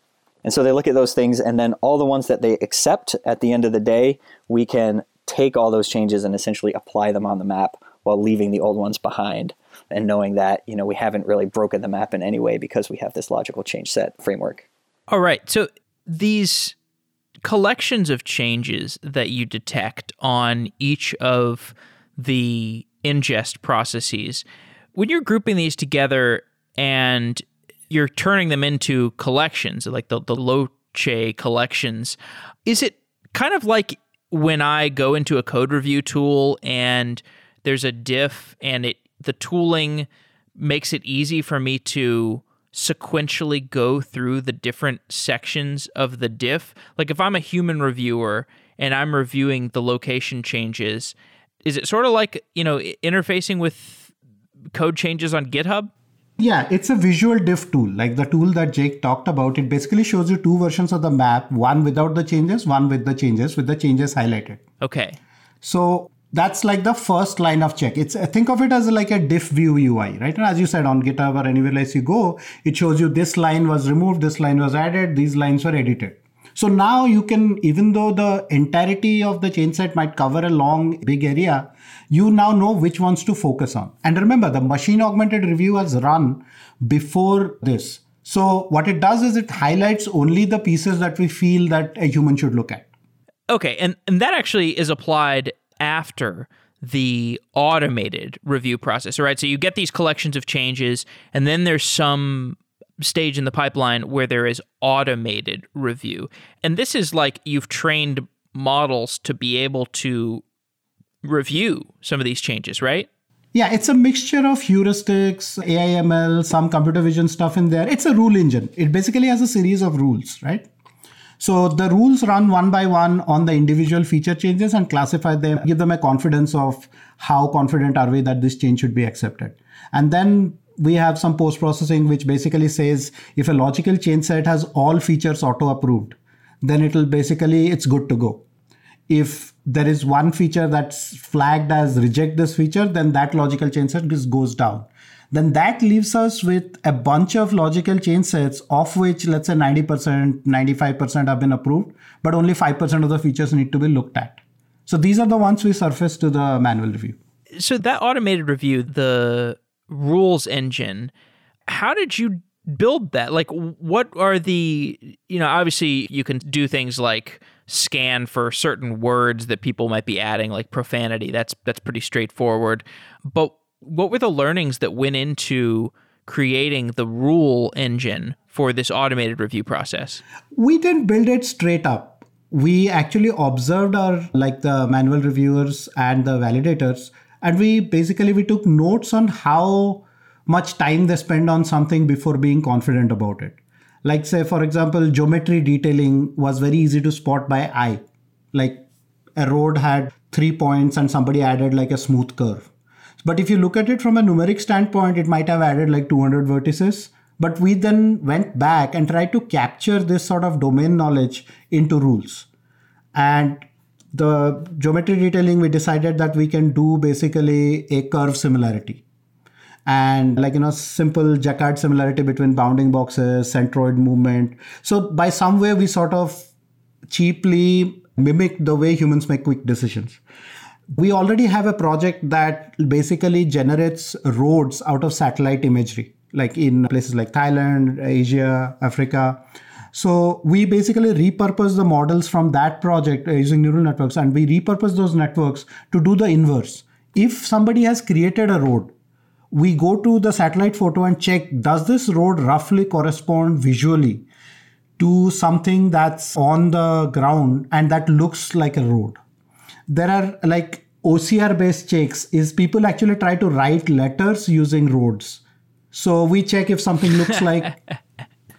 And so they look at those things, and then all the ones that they accept at the end of the day, we can take all those changes and essentially apply them on the map while leaving the old ones behind and knowing that you know we haven't really broken the map in any way because we have this logical change set framework. All right. So these collections of changes that you detect on each of the ingest processes, when you're grouping these together and you're turning them into collections, like the, the Loche collections. Is it kind of like when I go into a code review tool and there's a diff and it the tooling makes it easy for me to sequentially go through the different sections of the diff. Like if I'm a human reviewer and I'm reviewing the location changes, is it sort of like, you know, interfacing with code changes on GitHub? Yeah, it's a visual diff tool, like the tool that Jake talked about. It basically shows you two versions of the map, one without the changes, one with the changes, with the changes highlighted. Okay. So that's like the first line of check. It's uh, think of it as like a diff view UI, right? And as you said on GitHub or anywhere else you go, it shows you this line was removed, this line was added, these lines were edited. So now you can, even though the entirety of the change set might cover a long, big area, you now know which ones to focus on. And remember, the machine augmented review has run before this. So what it does is it highlights only the pieces that we feel that a human should look at. Okay, and, and that actually is applied after the automated review process, right? So you get these collections of changes, and then there's some stage in the pipeline where there is automated review. And this is like you've trained models to be able to review some of these changes, right? Yeah, it's a mixture of heuristics, AIML, some computer vision stuff in there. It's a rule engine. It basically has a series of rules, right? So the rules run one by one on the individual feature changes and classify them, give them a confidence of how confident are we that this change should be accepted. And then we have some post processing which basically says if a logical change set has all features auto approved then it'll basically it's good to go if there is one feature that's flagged as reject this feature then that logical change set just goes down then that leaves us with a bunch of logical change sets of which let's say 90% 95% have been approved but only 5% of the features need to be looked at so these are the ones we surface to the manual review so that automated review the rules engine. How did you build that? Like, what are the, you know, obviously you can do things like scan for certain words that people might be adding, like profanity. That's that's pretty straightforward. But what were the learnings that went into creating the rule engine for this automated review process? We didn't build it straight up. We actually observed our like the manual reviewers and the validators and we basically we took notes on how much time they spend on something before being confident about it like say for example geometry detailing was very easy to spot by eye. Like a road had three points and somebody added like a smooth curve. But if you look at it from a numeric standpoint it might have added like 200 vertices. But we then went back and tried to capture this sort of domain knowledge into rules. And the geometry detailing, we decided that we can do basically a curve similarity. And like, you know, simple Jaccard similarity between bounding boxes, centroid movement. So by some way, we sort of cheaply mimic the way humans make quick decisions. We already have a project that basically generates roads out of satellite imagery. like in places like Thailand, Asia, Africa. So we basically repurpose the models from that project uh, using neural networks and we repurpose those networks to do the inverse. If somebody has created a road, we go to the satellite photo and check does this road roughly correspond visually to something that's on the ground and that looks like a road. There are like OCR based checks is people actually try to write letters using roads. So we check if something looks like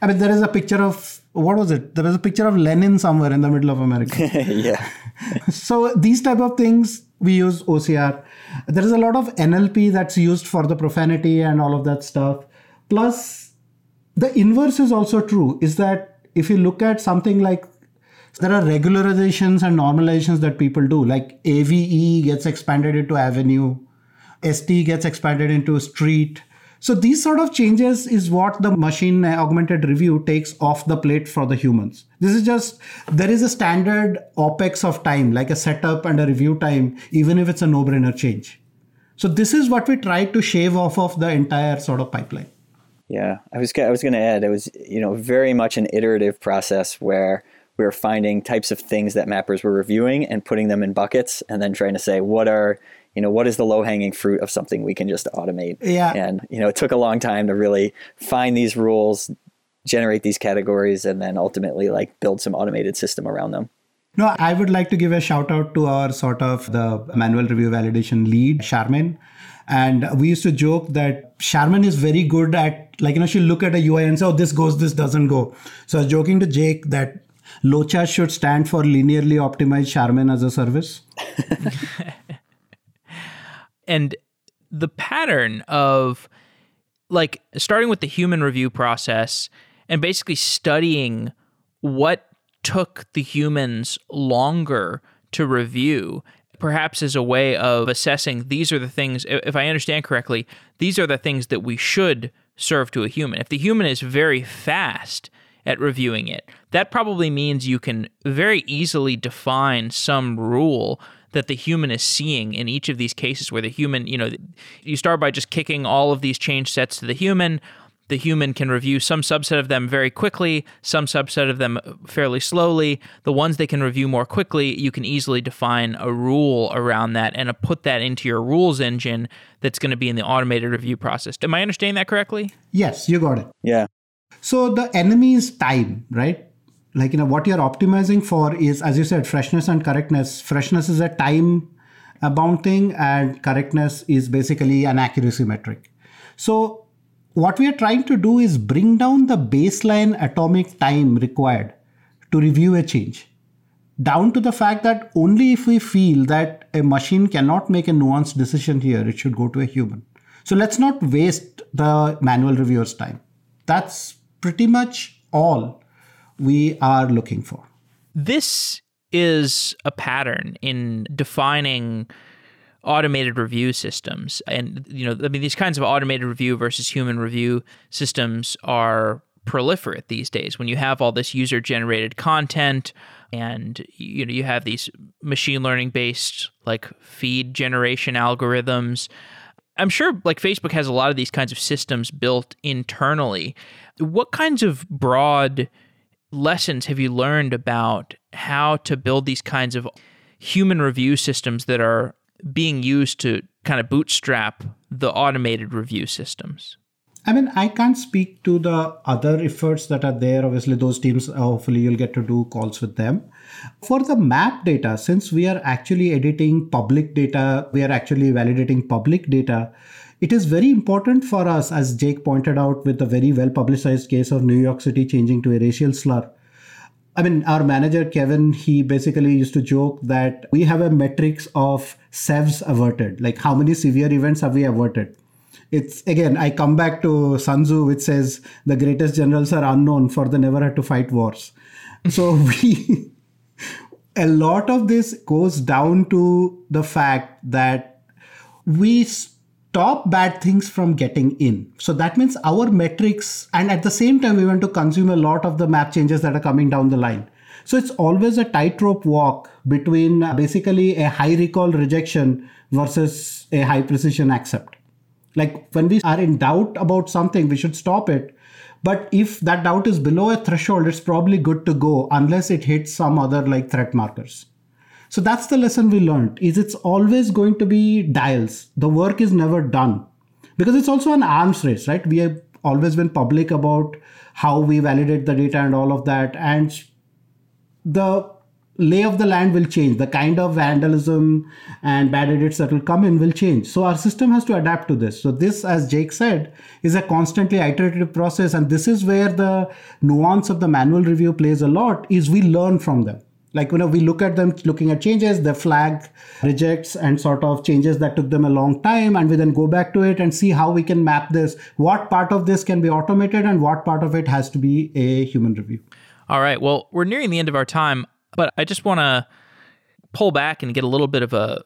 I mean there is a picture of what was it? There was a picture of Lenin somewhere in the middle of America. yeah. so these type of things we use OCR. There is a lot of NLP that's used for the profanity and all of that stuff. Plus, the inverse is also true. Is that if you look at something like there are regularizations and normalizations that people do, like AVE gets expanded into avenue, ST gets expanded into street, so these sort of changes is what the machine augmented review takes off the plate for the humans. This is just, there is a standard OPEX of time, like a setup and a review time, even if it's a no-brainer change. So this is what we try to shave off of the entire sort of pipeline. Yeah, I was I was going to add it was you know very much an iterative process where we were finding types of things that mappers were reviewing and putting them in buckets and then trying to say what are you know what is the low hanging fruit of something we can just automate yeah and you know it took a long time to really find these rules generate these categories and then ultimately like build some automated system around them no i would like to give a shout out to our sort of the manual review validation lead charmaine and we used to joke that Charmaine is very good at, like, you know, she'll look at a UI and say, oh, this goes, this doesn't go. So I was joking to Jake that Locha should stand for linearly optimized Charmaine as a service. and the pattern of like starting with the human review process and basically studying what took the humans longer to review perhaps as a way of assessing these are the things if i understand correctly these are the things that we should serve to a human. If the human is very fast at reviewing it that probably means you can very easily define some rule that the human is seeing in each of these cases where the human, you know, you start by just kicking all of these change sets to the human. The human can review some subset of them very quickly, some subset of them fairly slowly. The ones they can review more quickly, you can easily define a rule around that and put that into your rules engine that's going to be in the automated review process. Am I understanding that correctly? Yes, you got it. Yeah. So the enemy is time, right? Like you know what you're optimizing for is as you said freshness and correctness. Freshness is a time bound thing and correctness is basically an accuracy metric. So what we are trying to do is bring down the baseline atomic time required to review a change down to the fact that only if we feel that a machine cannot make a nuanced decision here it should go to a human. So let's not waste the manual reviewer's time. That's pretty much all we are looking for. This is a pattern in defining automated review systems. And you know i mean these kinds of automated review versus human review systems are proliferate these days. When you have all this user generated content and you know you have these machine learning based like feed generation algorithms i'm sure like facebook has a lot of these kinds of systems built internally. What kinds of broad lessons have you learned about how to build these kinds of human review systems that are being used to kind of bootstrap the automated review systems? I mean, I can't speak to the other efforts that are there. Obviously, those teams, uh, hopefully, you'll get to do calls with them. For the map data, since we are actually editing public data, we are actually validating public data, it is very important for us, as Jake pointed out with the very well publicized case of New York City changing to a racial slur. I mean, our manager, Kevin, he basically used to joke that we have a metrics of SEVs averted, like how many severe events have we averted. It's again, I come back to Sun Tzu, which says the greatest generals are unknown, for they never had to fight wars. So we, a lot of this goes down to the fact that we stop bad things from getting in. So that means our metrics, and at the same time, we want to consume a lot of the map changes that are coming down the line. So it's always a tightrope walk between uh, basically a high recall rejection versus a high precision accept. Like when we are in doubt about something, we should stop it. But if that doubt is below a threshold, it's probably good to go unless it hits some other like threat markers. So that's the lesson we learned is it's always going to be dials. The work is never done. Because it's also an arms race, right? We have always been public about how we validate the data and all of that. And the lay of the land will change the kind of vandalism and bad edits that will come in will change so our system has to adapt to this so this as jake said is a constantly iterative process and this is where the nuance of the manual review plays a lot is we learn from them like you know we look at them looking at changes the flag rejects and sort of changes that took them a long time and we then go back to it and see how we can map this. What part of this can be automated and what part of it has to be a human review. All right. Well we're nearing the end of our time but I just want to pull back and get a little bit of a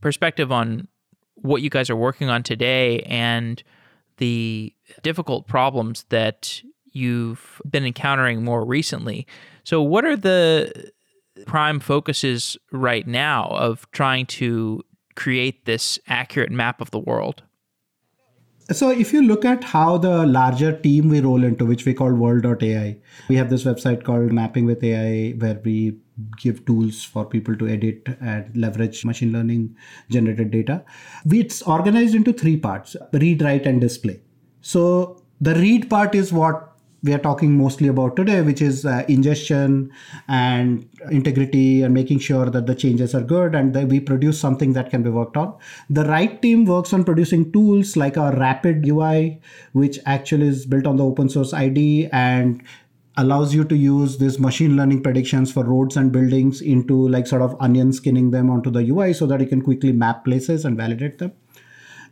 perspective on what you guys are working on today and the difficult problems that you've been encountering more recently. So, what are the prime focuses right now of trying to create this accurate map of the world? So if you look at how the larger team we roll into, which we call world.ai, we have this website called Mapping with AI where we give tools for people to edit and leverage machine learning generated data. It's organized into three parts, read, write, and display. So the read part is what we are talking mostly about today, which is uh, ingestion and integrity and making sure that the changes are good and that we produce something that can be worked on. The write team works on producing tools like our Rapid UI, which actually is built on the open source ID and allows you to use this machine learning predictions for roads and buildings into like sort of onion skinning them onto the UI so that you can quickly map places and validate them.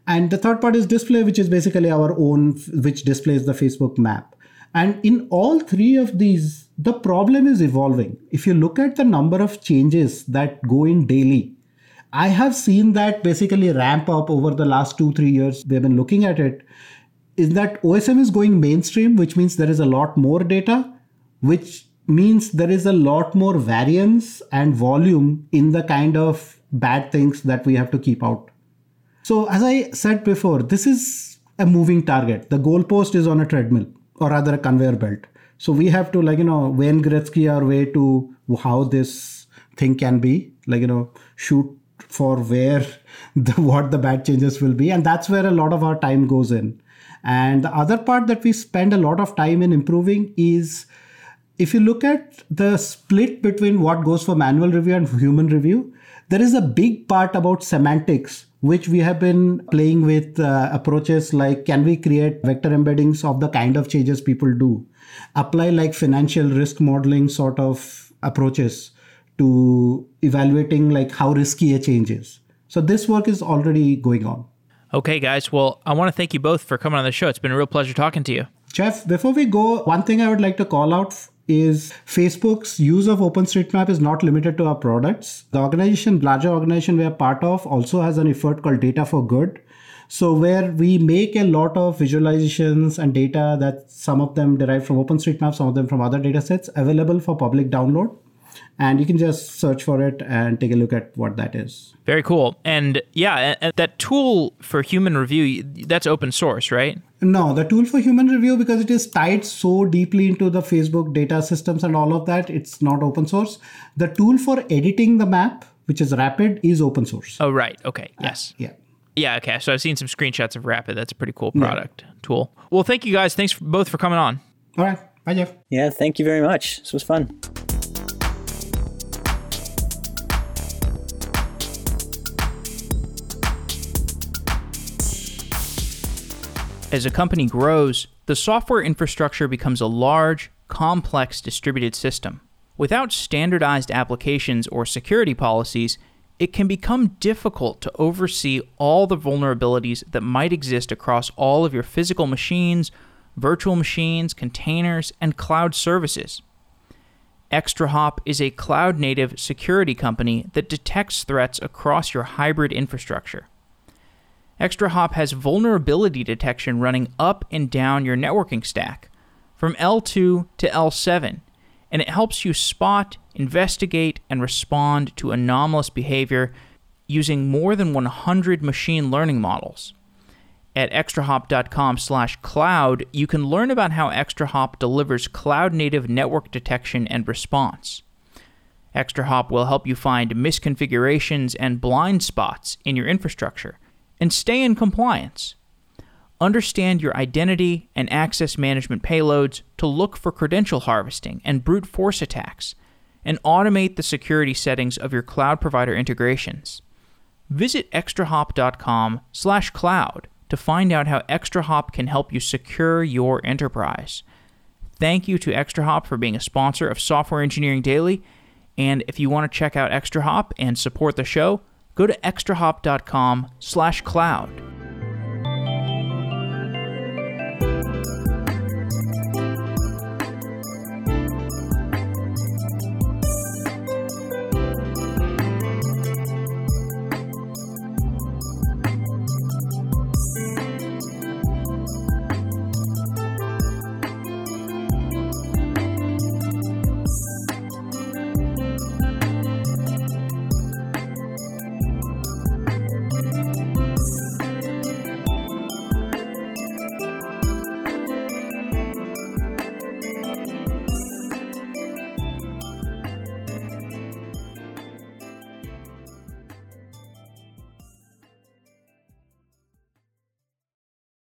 And the third part is display, which is basically our own, which displays the Facebook map. And in all three of these, the problem is evolving. If you look at the number of changes that go in daily, I have seen that basically ramp up over the last two, three years. We've been looking at it. Is that OSM is going mainstream, which means there is a lot more data, which means there is a lot more variance and volume in the kind of bad things that we have to keep out. So, as I said before, this is a moving target. The goalpost is on a treadmill or rather a conveyor belt. So we have to like you know Wayne Gretzky our way to how this thing can be like you know shoot for where the what the bad changes will be, and that's where a lot of our time goes in. And the other part that we spend a lot of time in improving is if you look at the split between what goes for manual review and human review, there is a big part about semantics which we have been playing with uh, approaches like can we create vector embeddings of the kind of changes people do? Apply like financial risk modeling sort of approaches to evaluating like how risky a change is. So this work is already going on. Okay guys. Well i want to thank you both for coming on the show. It's been a real pleasure talking to you. Jeff before we go one thing i would like to call out is Facebook's use of OpenStreetMap is not limited to our products. The organization, larger organization we are part of, also has an effort called Data for Good. So where we make a lot of visualizations and data that some of them derive from OpenStreetMap, some of them from other data sets available for public download and you can just search for it and take a look at what that is. Very cool. And yeah, and that tool for human review, that's open source, right? No, the tool for human review, because it is tied so deeply into the Facebook data systems and all of that, it's not open source. The tool for editing the map, which is Rapid, is open source. Oh, right. Okay. Yes. Uh, yeah. Yeah, okay. So I've seen some screenshots of Rapid. That's a pretty cool product yeah. tool. Well, thank you guys. Thanks both for coming on. All right. Bye, Jeff. Yeah, thank you very much. This was fun. As a company grows, the software infrastructure becomes a large, complex distributed system. Without standardized applications or security policies, it can become difficult to oversee all the vulnerabilities that might exist across all of your physical machines, virtual machines, containers, and cloud services. ExtraHop is a cloud native security company that detects threats across your hybrid infrastructure. ExtraHop has vulnerability detection running up and down your networking stack, from L2 to L7, and it helps you spot, investigate, and respond to anomalous behavior using more than 100 machine learning models. at extrahop.com slash cloud, you can learn about how ExtraHop delivers cloud-native network detection and response. ExtraHop will help you find misconfigurations and blind spots in your infrastructure and stay in compliance. Understand your identity and access management payloads to look for credential harvesting and brute force attacks, and automate the security settings of your cloud provider integrations. Visit extrahop.com/cloud to find out how ExtraHop can help you secure your enterprise. Thank you to ExtraHop for being a sponsor of Software Engineering Daily, and if you want to check out ExtraHop and support the show, go to extrahop.com/cloud.